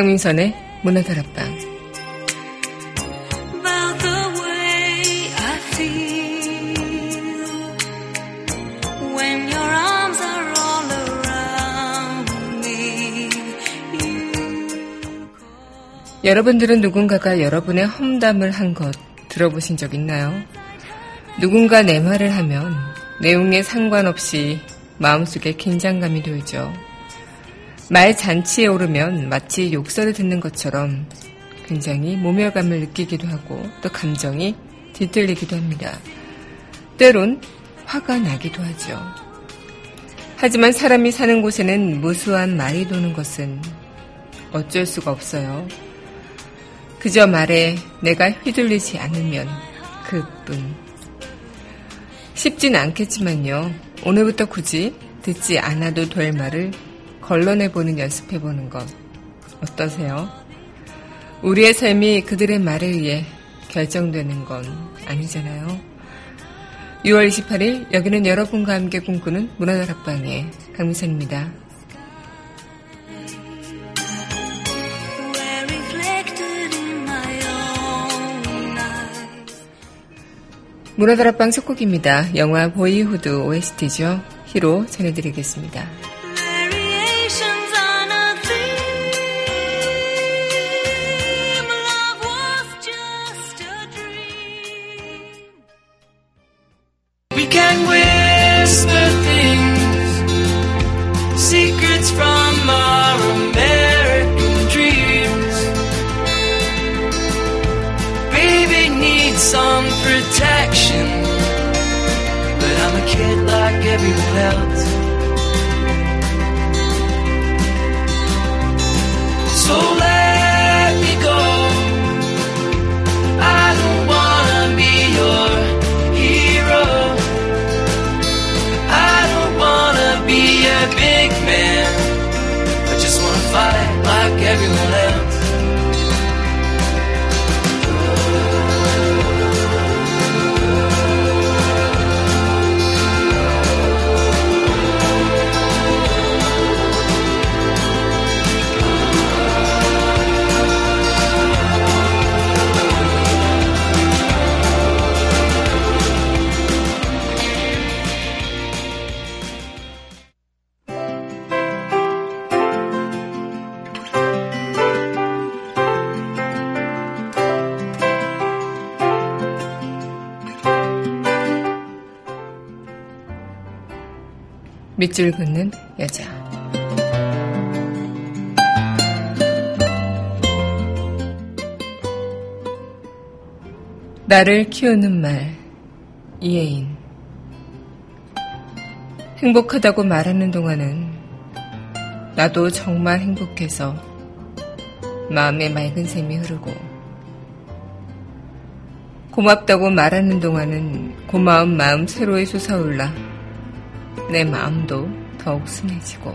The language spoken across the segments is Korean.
강민선의 문화다락방 여러분들은 누군가가 여러분의 험담을 한 것 들어보신 적 있나요? 누군가 내 말을 하면 내용에 상관없이 마음속에 긴장감이 돌죠. 말 잔치에 오르면 마치 욕설을 듣는 것처럼 굉장히 모멸감을 느끼기도 하고 또 감정이 뒤틀리기도 합니다. 때론 화가 나기도 하죠. 하지만 사람이 사는 곳에는 무수한 말이 도는 것은 어쩔 수가 없어요. 그저 말에 내가 휘둘리지 않으면 그뿐. 쉽진 않겠지만요. 오늘부터 굳이 듣지 않아도 될 말을 걸러내보는 연습해보는 것 어떠세요? 우리의 삶이 그들의 말에 의해 결정되는 건 아니잖아요. 6월 28일 여기는 여러분과 함께 꿈꾸는 문화다락방의 강미선입니다. 문화다락방 첫 곡입니다. 영화 보이후드 OST죠. 히로 전해드리겠습니다. else. 밑줄 긋는 여자. 나를 키우는 말, 이혜인. 행복하다고 말하는 동안은 나도 정말 행복해서 마음에 맑은 샘이 흐르고 고맙다고 말하는 동안은 고마운 마음 새로이 솟아올라 내 마음도 더욱 순해지고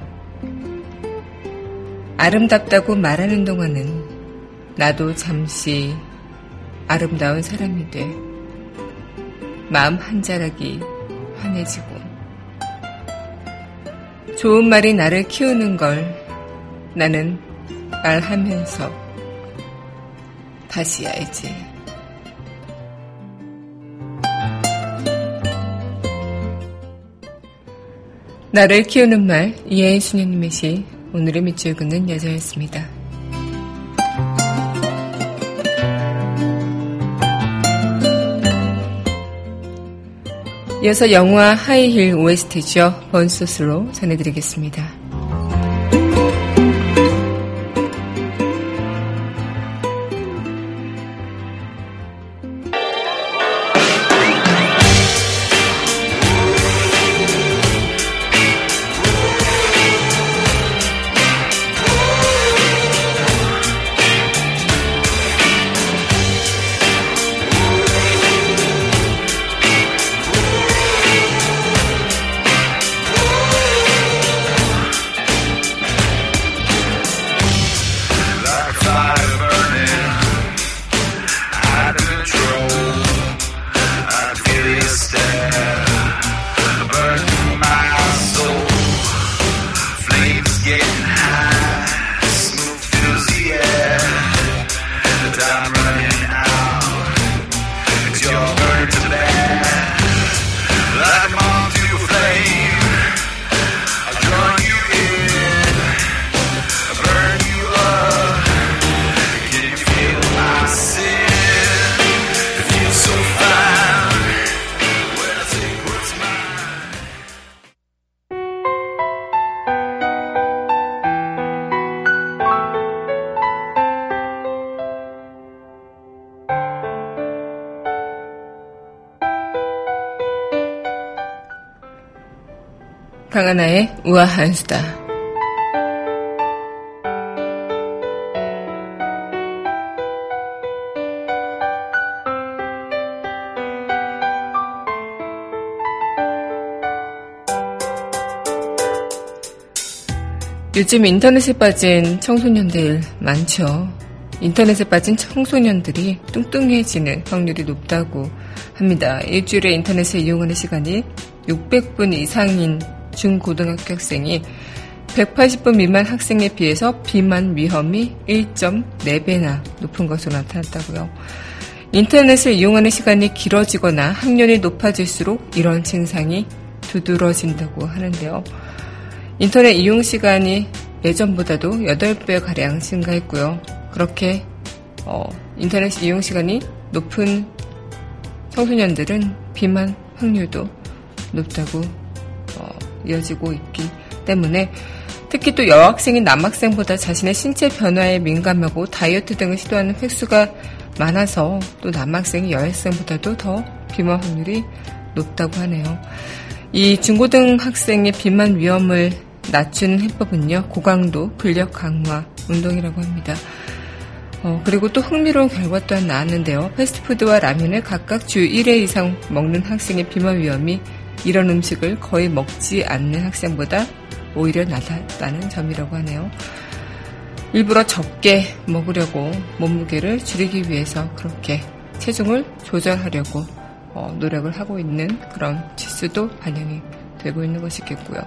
아름답다고 말하는 동안은 나도 잠시 아름다운 사람이 돼 마음 한 자락이 환해지고 좋은 말이 나를 키우는 걸 나는 말하면서 다시 알지. 나를 키우는 말 이해의 수녀님의 시 오늘의 밑줄 긋는 여자였습니다. 이어서 영화 하이힐 OST죠. 번소스로 전해드리겠습니다. 강하나의 우아한 수다. 요즘 인터넷에 빠진 청소년들 많죠. 인터넷에 빠진 청소년들이 뚱뚱해지는 확률이 높다고 합니다. 일주일에 인터넷을 이용하는 시간이 600분 이상인 중고등학교 학생이 180분 미만 학생에 비해서 비만 위험이 1.4배나 높은 것으로 나타났다고요. 인터넷을 이용하는 시간이 길어지거나 학년이 높아질수록 이런 증상이 두드러진다고 하는데요. 인터넷 이용 시간이 예전보다도 8배가량 증가했고요. 그렇게 어, 인터넷 이용 시간이 높은 청소년들은 비만 확률도 높다고 어, 이어지고 있기 때문에 특히 또 여학생인 남학생보다 자신의 신체 변화에 민감하고 다이어트 등을 시도하는 횟수가 많아서 또 남학생이 여학생보다도 더 비만 확률이 높다고 하네요. 이 중고등 학생의 비만 위험을 낮추는 해법은요, 고강도 근력 강화 운동이라고 합니다. 어, 그리고 또 흥미로운 결과 또한 나왔는데요. 패스트푸드와 라면을 각각 주 1회 이상 먹는 학생의 비만 위험이 이런 음식을 거의 먹지 않는 학생보다 오히려 낮았다는 점이라고 하네요. 일부러 적게 먹으려고 몸무게를 줄이기 위해서 그렇게 체중을 조절하려고 어, 노력을 하고 있는 그런 지수도 반영이 되고 있는 것이겠고요.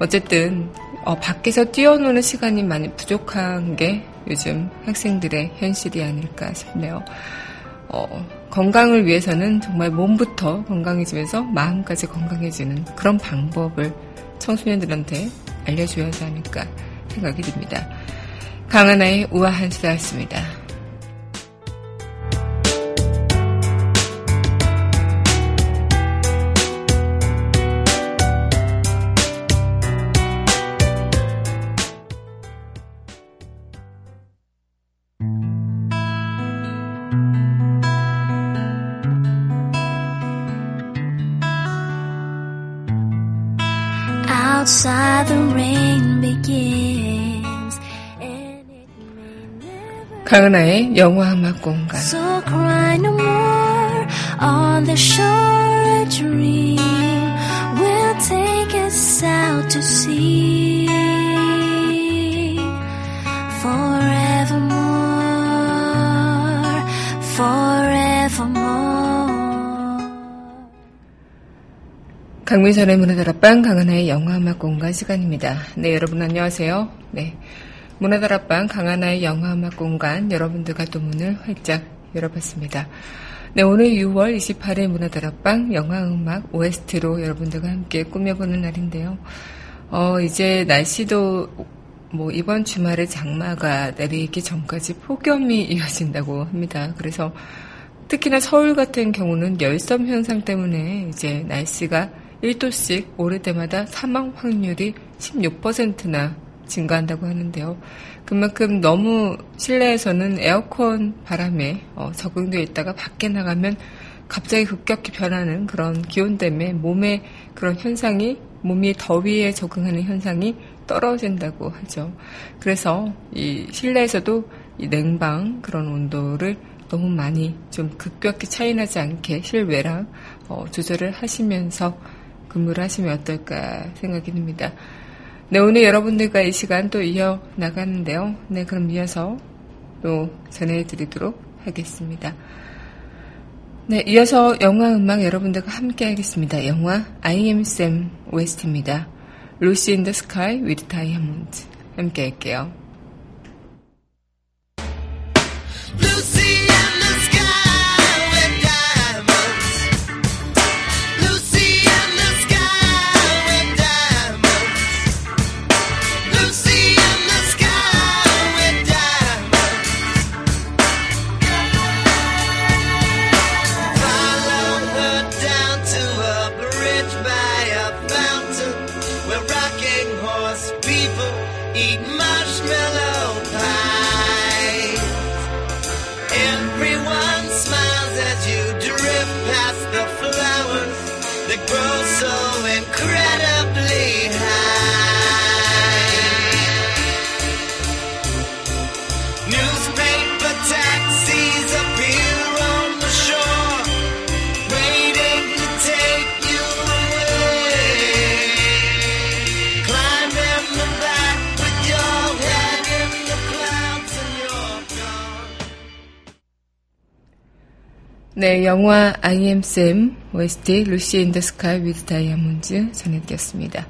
어쨌든 어, 밖에서 뛰어노는 시간이 많이 부족한 게 요즘 학생들의 현실이 아닐까 싶네요. 어, 건강을 위해서는 정말 몸부터 건강해지면서 마음까지 건강해지는 그런 방법을 청소년들한테 알려줘야 하지 않을까 생각이 듭니다. 강하나의 우아한 수다였습니다. 강은하의 영화 음악 공간. So cry no more on the shore a dream will take us out to sea forevermore, forevermore. 강민선의 문화다락방 강하나의 영화음악 공간 시간입니다. 네, 여러분 안녕하세요. 네, 문화다락방 강하나의 영화음악 공간 여러분들과 또 문을 활짝 열어봤습니다. 네, 오늘 6월 28일 문화다락방 영화음악 OST로 여러분들과 함께 꾸며보는 날인데요. 어, 이제 날씨도 뭐 이번 주말에 장마가 내리기 전까지 폭염이 이어진다고 합니다. 그래서 특히나 서울 같은 경우는 열섬 현상 때문에 이제 날씨가 1도씩 오를 때마다 사망 확률이 16%나 증가한다고 하는데요. 그만큼 너무 실내에서는 에어컨 바람에 어, 적응되어 있다가 밖에 나가면 갑자기 급격히 변하는 그런 기온 때문에 몸의 그런 현상이 몸이 더위에 적응하는 현상이 떨어진다고 하죠. 그래서 이 실내에서도 이 냉방 그런 온도를 너무 많이 좀 급격히 차이나지 않게 실외랑 어, 조절을 하시면서 근무를 하시면 어떨까 생각이 듭니다. 네, 오늘 여러분들과 이 시간 또 이어 나가는데요. 네, 그럼 이어서 또 전해드리도록 하겠습니다. 네, 이어서 영화 음악 여러분들과 함께 하겠습니다. 영화 I am Sam OST입니다. Lucy in the Sky with Diamonds 함께 할게요. 영화 I am Sam OST Lucy in the Sky with Diamonds 전해드렸습니다.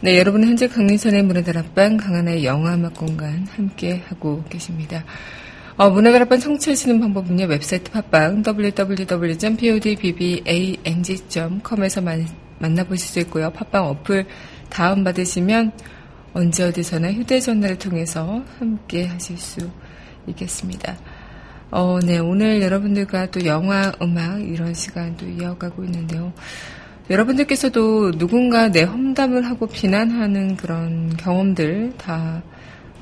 네, 여러분은 현재 강민선의 문화다락방 강한의 영화 음악 공간 함께 하고 계십니다. 어, 문화다락방 청취하시는 방법은요, 웹사이트 팟빵 www.podbbang.com에서 만, 만나보실 수 있고요. 팟빵 어플 다운받으시면 언제 어디서나 휴대전화를 통해서 함께 하실 수 있겠습니다. 어, 네. 오늘 여러분들과 또 영화, 음악 이런 시간도 이어가고 있는데요. 여러분들께서도 누군가 내 험담을 하고 비난하는 그런 경험들 다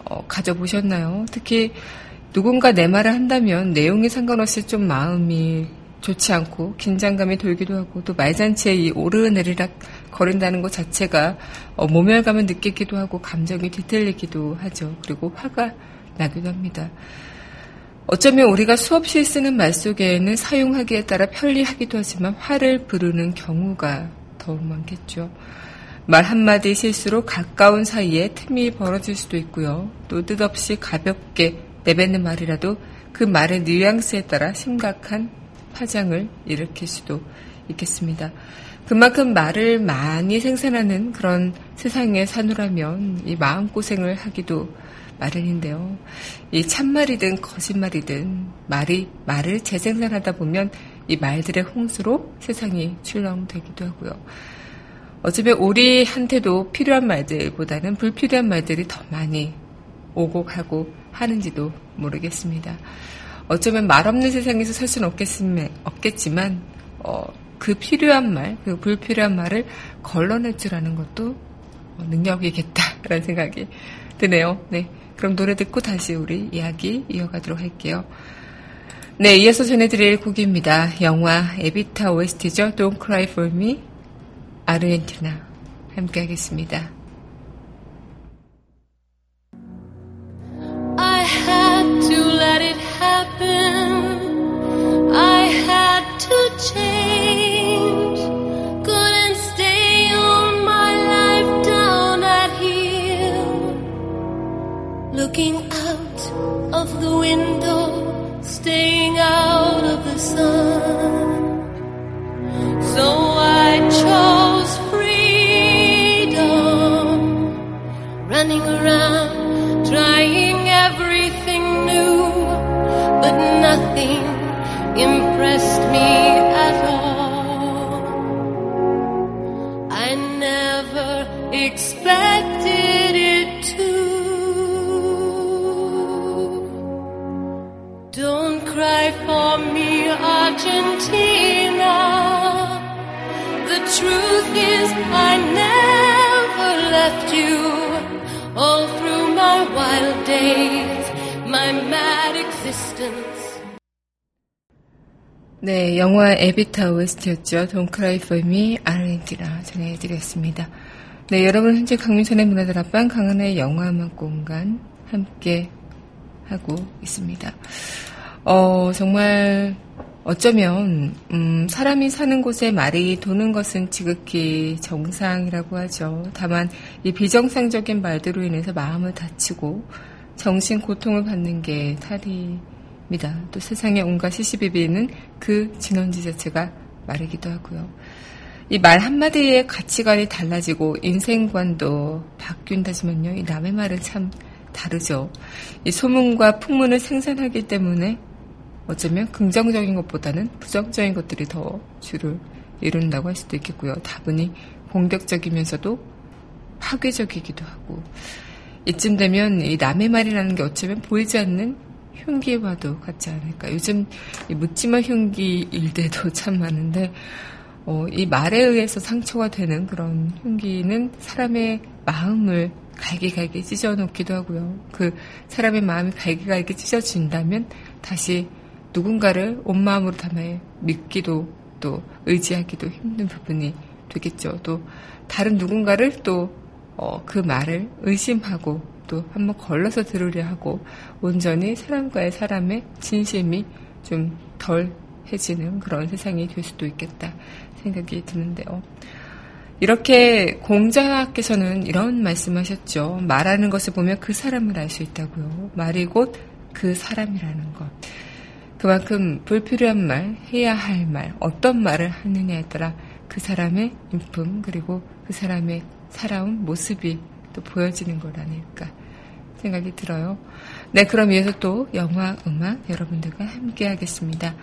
어, 가져보셨나요? 특히 누군가 내 말을 한다면 내용이 상관없이 좀 마음이 좋지 않고 긴장감이 돌기도 하고 또 말잔치에 이 오르내리락 거린다는 것 자체가 어, 모멸감을 느끼기도 하고 감정이 뒤틀리기도 하죠. 그리고 화가 나기도 합니다. 어쩌면 우리가 수없이 쓰는 말 속에는 사용하기에 따라 편리하기도 하지만 화를 부르는 경우가 더 많겠죠. 말 한마디 실수로 가까운 사이에 틈이 벌어질 수도 있고요. 또 뜻없이 가볍게 내뱉는 말이라도 그 말의 뉘앙스에 따라 심각한 파장을 일으킬 수도 있겠습니다. 그만큼 말을 많이 생산하는 그런 세상에 사느라면 이 마음고생을 하기도 마련인데요. 이 참말이든 거짓말이든 말이 말을 재생산하다 보면 이 말들의 홍수로 세상이 출렁되기도 하고요. 어차피 우리한테도 필요한 말들보다는 불필요한 말들이 더 많이 오고 가고 하는지도 모르겠습니다. 어쩌면 말 없는 세상에서 살 수는 없겠지만 어, 그 필요한 말, 그 불필요한 말을 걸러낼 줄 아는 것도 능력이겠다라는 생각이 드네요. 네. 그럼 노래 듣고 다시 우리 이야기 이어가도록 할게요. 네, 이어서 전해드릴 곡입니다. 영화 에비타 OST죠. Don't Cry For Me, 아르헨티나. 함께 하겠습니다. I had to let it happen. I had to change. Looking out of the window, staying out of the sun. So I chose freedom, running around, trying everything new, but nothing impressed me at all. I never expected Cry for me, Argentina. The truth is, I never left you. All through my wild days, my mad existence. 네, 영화 에비타 OST였죠. Don't Cry For Me, 아르헨티나 전해드렸습니다. 네, 여러분 현재 강민선의 문화들 앞방 강한의 영화음악 공간 함께 하고 있습니다. 어, 정말 어쩌면 음, 사람이 사는 곳에 말이 도는 것은 지극히 정상이라고 하죠. 다만 이 비정상적인 말들로 인해서 마음을 다치고 정신 고통을 받는 게 탈입니다. 또 세상의 온갖 시시비비는 그 진원지 자체가 말이기도 하고요. 이 말 한마디의 가치관이 달라지고 인생관도 바뀐다지만요. 이 남의 말은 참 다르죠. 이 소문과 풍문을 생산하기 때문에 어쩌면 긍정적인 것보다는 부정적인 것들이 더 주를 이룬다고 할 수도 있겠고요. 다분히 공격적이면서도 파괴적이기도 하고 이쯤 되면 이 남의 말이라는 게 어쩌면 보이지 않는 흉기와도 같지 않을까. 요즘 이 묻지마 흉기 일대도 참 많은데 어, 이 말에 의해서 상처가 되는 그런 흉기는 사람의 마음을 갈기갈기 찢어놓기도 하고요. 그 사람의 마음이 갈기갈기 찢어진다면 다시 누군가를 온 마음으로 담아 믿기도 또 의지하기도 힘든 부분이 되겠죠. 또 다른 누군가를 또그 어, 말을 의심하고 또 한번 걸러서 들으려 하고 온전히 사람과의 사람의 진심이 좀 덜해지는 그런 세상이 될 수도 있겠다 생각이 드는데요. 이렇게 공자께서는 이런 말씀하셨죠. 말하는 것을 보면 그 사람을 알 수 있다고요. 말이 곧 그 사람이라는 것. 그만큼 불필요한 말, 해야 할 말, 어떤 말을 하느냐에 따라 그 사람의 인품, 그리고 그 사람의 살아온 모습이 또 보여지는 것 아닐까 생각이 들어요. 네, 그럼 이어서 또 영화, 음악 여러분들과 함께 하겠습니다.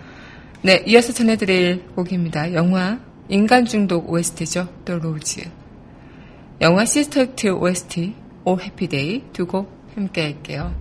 네, 이어서 전해드릴 곡입니다. 영화 인간 중독 OST죠. The Rose. 영화 Sister Act OST Oh Happy Day 두곡 함께 할게요.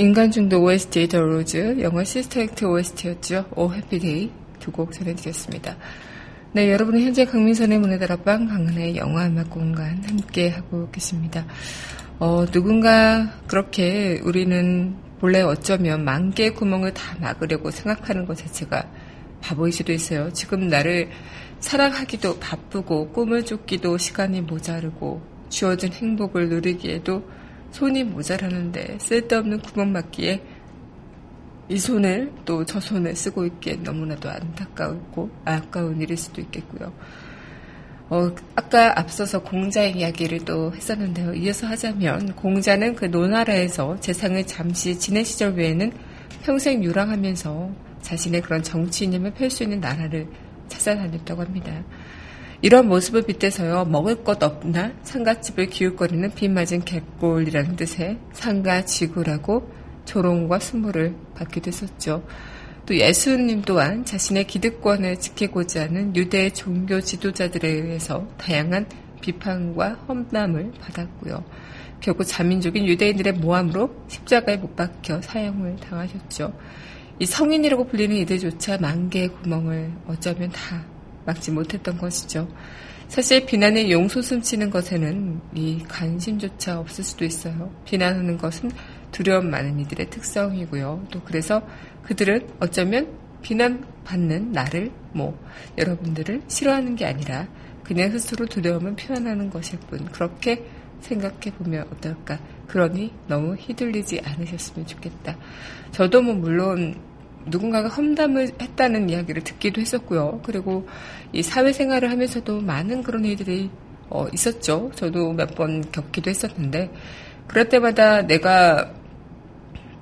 인간 중독 OST The Rose, 영화 Sister Act OST였죠. Oh Happy Day 두 곡 전해드렸습니다. 네, 여러분은 현재 강민선의 문화다락방 강은의 영화 음악 공간 함께 하고 계십니다. 어, 누군가 그렇게 우리는 본래 어쩌면 만 개의 구멍을 다 막으려고 생각하는 것 자체가 바보일 수도 있어요. 지금 나를 사랑하기도 바쁘고 꿈을 쫓기도 시간이 모자르고 주어진 행복을 누리기에도 손이 모자라는데 쓸데없는 구멍 막기에 이 손을 또 저 손을 쓰고 있기에 너무나도 안타까웠고 아까운 일일 수도 있겠고요. 어, 아까 앞서서 공자 이야기를 또 했었는데요. 이어서 하자면 공자는 그 노나라에서 재상을 잠시 지낸 시절 외에는 평생 유랑하면서 자신의 그런 정치인임을 펼 수 있는 나라를 찾아다녔다고 합니다. 이런 모습을 빗대서요, 먹을 것 없나 상가집을 기웃거리는 빗 맞은 개꼴이라는 뜻의 상가지구라고 조롱과 수모를 받기도 했었죠. 또 예수님 또한 자신의 기득권을 지키고자 하는 유대 종교 지도자들에 의해서 다양한 비판과 험담을 받았고요. 결국 자민족인 유대인들의 모함으로 십자가에 못 박혀 사형을 당하셨죠. 이 성인이라고 불리는 이들조차 만 개의 구멍을 어쩌면 다 막지 못했던 것이죠. 사실 비난에 용솟음 치는 것에는 이 관심조차 없을 수도 있어요. 비난하는 것은 두려움 많은 이들의 특성이고요. 또 그래서 그들은 어쩌면 비난받는 나를, 뭐, 여러분들을 싫어하는 게 아니라 그냥 스스로 두려움을 표현하는 것일 뿐. 그렇게 생각해 보면 어떨까. 그러니 너무 휘둘리지 않으셨으면 좋겠다. 저도 뭐 물론 누군가가 험담을 했다는 이야기를 듣기도 했었고요. 그리고 이 사회생활을 하면서도 많은 그런 일들이 어, 있었죠. 저도 몇 번 겪기도 했었는데 그럴 때마다 내가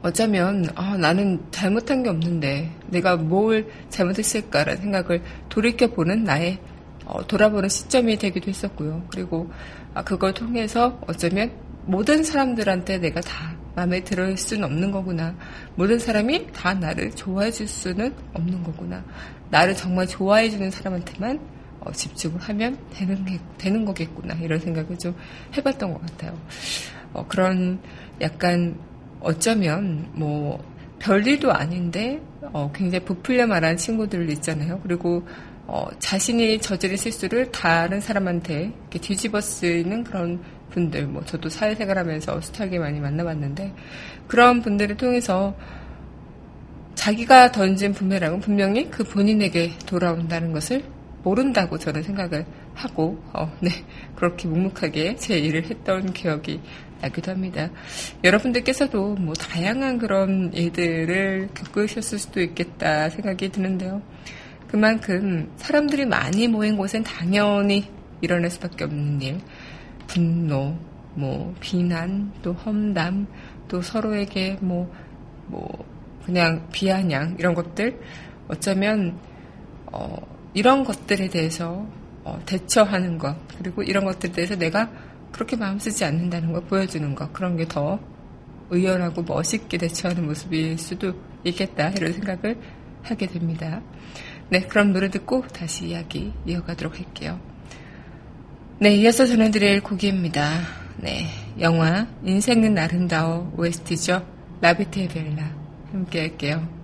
어쩌면 아, 나는 잘못한 게 없는데 내가 뭘 잘못했을까라는 생각을 돌이켜 보는 나의 어, 돌아보는 시점이 되기도 했었고요. 그리고 아, 그걸 통해서 어쩌면 모든 사람들한테 내가 다 마음에 들을 수는 없는 거구나. 모든 사람이 다 나를 좋아해 줄 수는 없는 거구나. 나를 정말 좋아해 주는 사람한테만 어, 집중을 하면 되는, 되는 거겠구나. 이런 생각을 좀 해봤던 것 같아요. 어, 그런 약간 어쩌면 뭐 별일도 아닌데 어, 굉장히 부풀려 말하는 친구들 있잖아요. 그리고 어, 자신이 저지른 실수를 다른 사람한테 뒤집어 쓰이는 그런 분들, 뭐 저도 사회생활 하면서 숱하게 많이 만나봤는데 그런 분들을 통해서 자기가 던진 부메랑은 분명히 그 본인에게 돌아온다는 것을 모른다고 저는 생각을 하고, 어, 네, 그렇게 묵묵하게 제 일을 했던 기억이 나기도 합니다. 여러분들께서도 뭐 다양한 그런 일들을 겪으셨을 수도 있겠다 생각이 드는데요. 그만큼 사람들이 많이 모인 곳엔 당연히 일어날 수밖에 없는 일, 분노, 뭐 비난, 또 험담, 또 서로에게 뭐, 뭐 그냥 비아냥 이런 것들 어쩌면 어, 이런 것들에 대해서 어, 대처하는 것 그리고 이런 것들에 대해서 내가 그렇게 마음 쓰지 않는다는 걸 보여주는 것 그런 게 더 의연하고 멋있게 대처하는 모습일 수도 있겠다 이런 생각을 하게 됩니다. 네, 그럼 노래 듣고 다시 이야기 이어가도록 할게요. 네, 이어서 전해드릴 곡입니다. 네, 영화 인생은 아름다워 OST죠. 라비테 벨라 함께 할게요.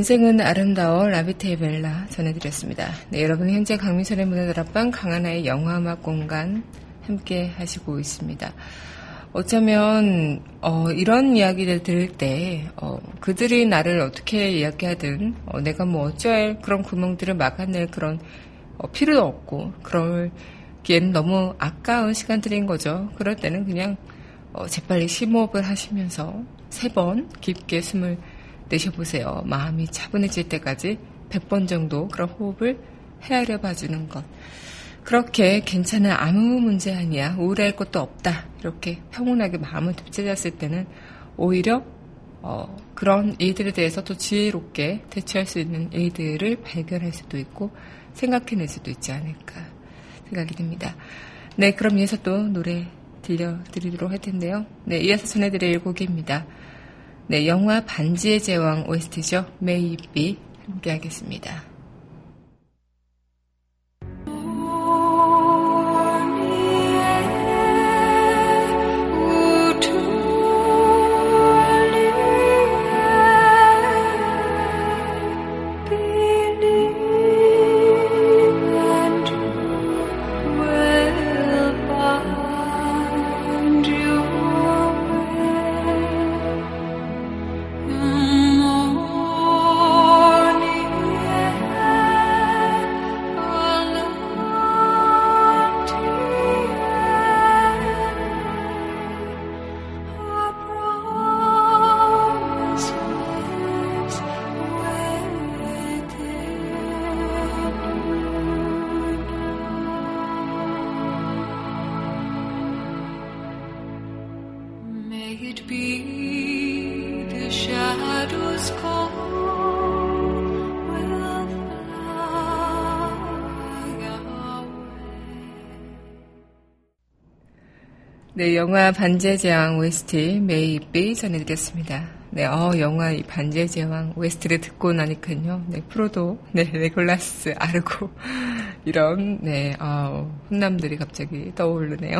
인생은 아름다워 라비테이벨라 전해드렸습니다. 네, 여러분 현재 강민철의 문화다락방 강하나의 영화음악 공간 함께 하시고 있습니다. 어쩌면 어, 이런 이야기를 들을 때 어, 그들이 나를 어떻게 이야기하든 어, 내가 뭐 어쩔 그런 구멍들을 막아낼 그런 어, 필요도 없고 그럴기에는 너무 아까운 시간들인 거죠. 그럴 때는 그냥 어, 재빨리 심호흡을 하시면서 세 번 깊게 숨을 내셔보세요. 마음이 차분해질 때까지 100번 정도 그런 호흡을 헤아려 봐주는 것. 그렇게 괜찮아 아무 문제 아니야 우울할 것도 없다 이렇게 평온하게 마음을 되찾았을 때는 오히려 어, 그런 일들에 대해서 또 지혜롭게 대처할 수 있는 일들을 발견할 수도 있고 생각해낼 수도 있지 않을까 생각이 듭니다. 네, 그럼 이어서 또 노래 들려드리도록 할 텐데요. 네, 이어서 전해드릴 곡입니다. 네, 영화 반지의 제왕 OST죠. Be 함께 하겠습니다. 네, 영화 반지의 제왕 OST May It Be 전해드렸습니다. 네, 어, 영화 이 반지의 제왕 OST를 듣고 나니까요. 네, 프로도, 네, 레골라스, 아라곤, 이런, 네, 아 훈남들이 갑자기 떠오르네요.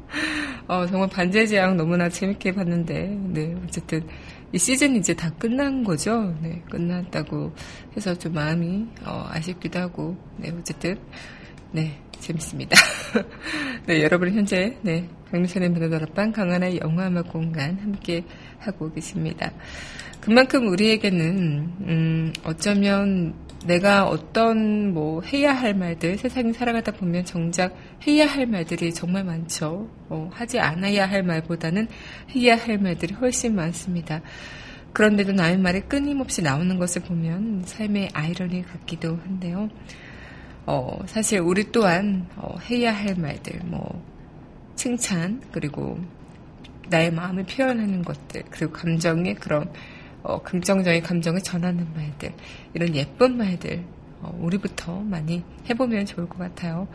어, 정말 반지의 제왕 너무나 재밌게 봤는데, 네, 어쨌든, 이 시즌 이제 다 끝난 거죠. 네, 끝났다고 해서 좀 마음이, 어, 아쉽기도 하고, 네, 어쨌든, 네, 재밌습니다. 네, 여러분 현재, 네, 강민선의 문화다락방 강한의 영화음악 공간 함께 하고 계십니다. 그만큼 우리에게는, 음, 어쩌면 내가 어떤 뭐 해야 할 말들, 세상에 살아가다 보면 정작 해야 할 말들이 정말 많죠. 어, 하지 않아야 할 말보다는 해야 할 말들이 훨씬 많습니다. 그런데도 나의 말이 끊임없이 나오는 것을 보면 삶의 아이러니 같기도 한데요. 어, 사실 우리 또한 어, 해야 할 말들, 뭐 칭찬 그리고 나의 마음을 표현하는 것들 그리고 감정의 그런 어, 긍정적인 감정을 전하는 말들, 이런 예쁜 말들, 어, 우리부터 많이 해보면 좋을 것 같아요.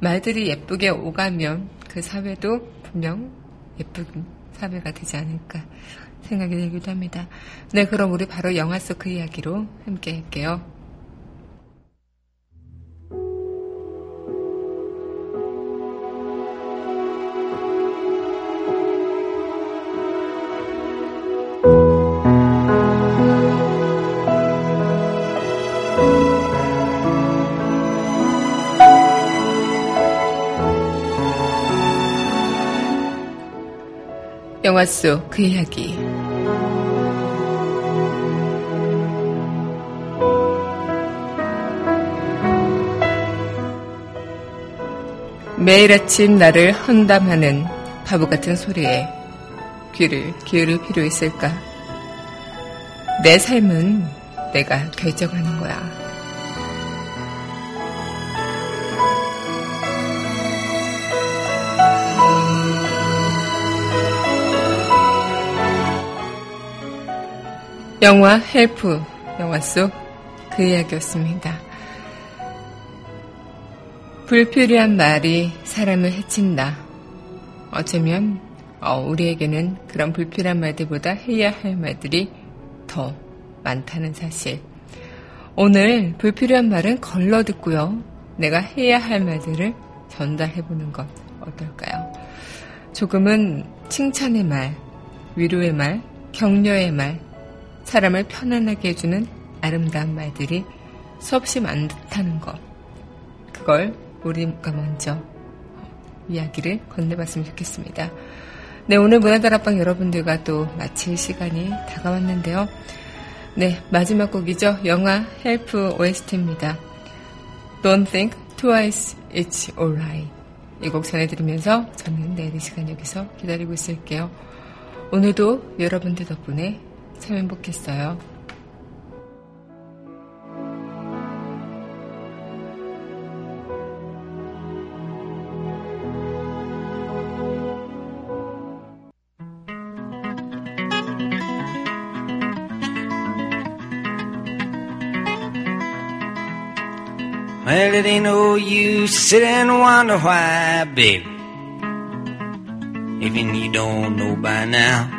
말들이 예쁘게 오가면 그 사회도 분명 예쁜 사회가 되지 않을까 생각이 들기도 합니다. 네, 그럼 우리 바로 영화 속 그 이야기로 함께 할게요. 영화 속 그 이야기. 매일 아침 나를 헌담하는 바보 같은 소리에 귀를 기울일 필요 있을까? 내 삶은 내가 결정하는 거야. 영화 헬프 영화 속 그 이야기였습니다. 불필요한 말이 사람을 해친다. 어쩌면 어, 우리에게는 그런 불필요한 말들보다 해야 할 말들이 더 많다는 사실. 오늘 불필요한 말은 걸러 듣고요. 내가 해야 할 말들을 전달해 보는 것 어떨까요? 조금은 칭찬의 말, 위로의 말, 격려의 말, 사람을 편안하게 해주는 아름다운 말들이 수없이 많다는 것. 그걸 우리가 먼저 이야기를 건네봤으면 좋겠습니다. 네, 오늘 문화다락방 여러분들과 또 마칠 시간이 다가왔는데요. 네, 마지막 곡이죠. 영화 헬프 OST입니다. Don't think twice, it's alright. 이 곡 전해드리면서 저는 내일 이 시간 여기서 기다리고 있을게요. 오늘도 여러분들 덕분에 참 행복했어요. Well, it ain't no use sit and wonder why, baby. Even you don't know by now.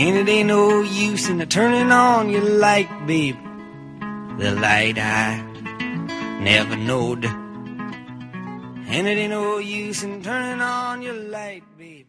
And it ain't no use in turning on your light, babe. The light I never knowed. And it ain't no use in turning on your light, babe.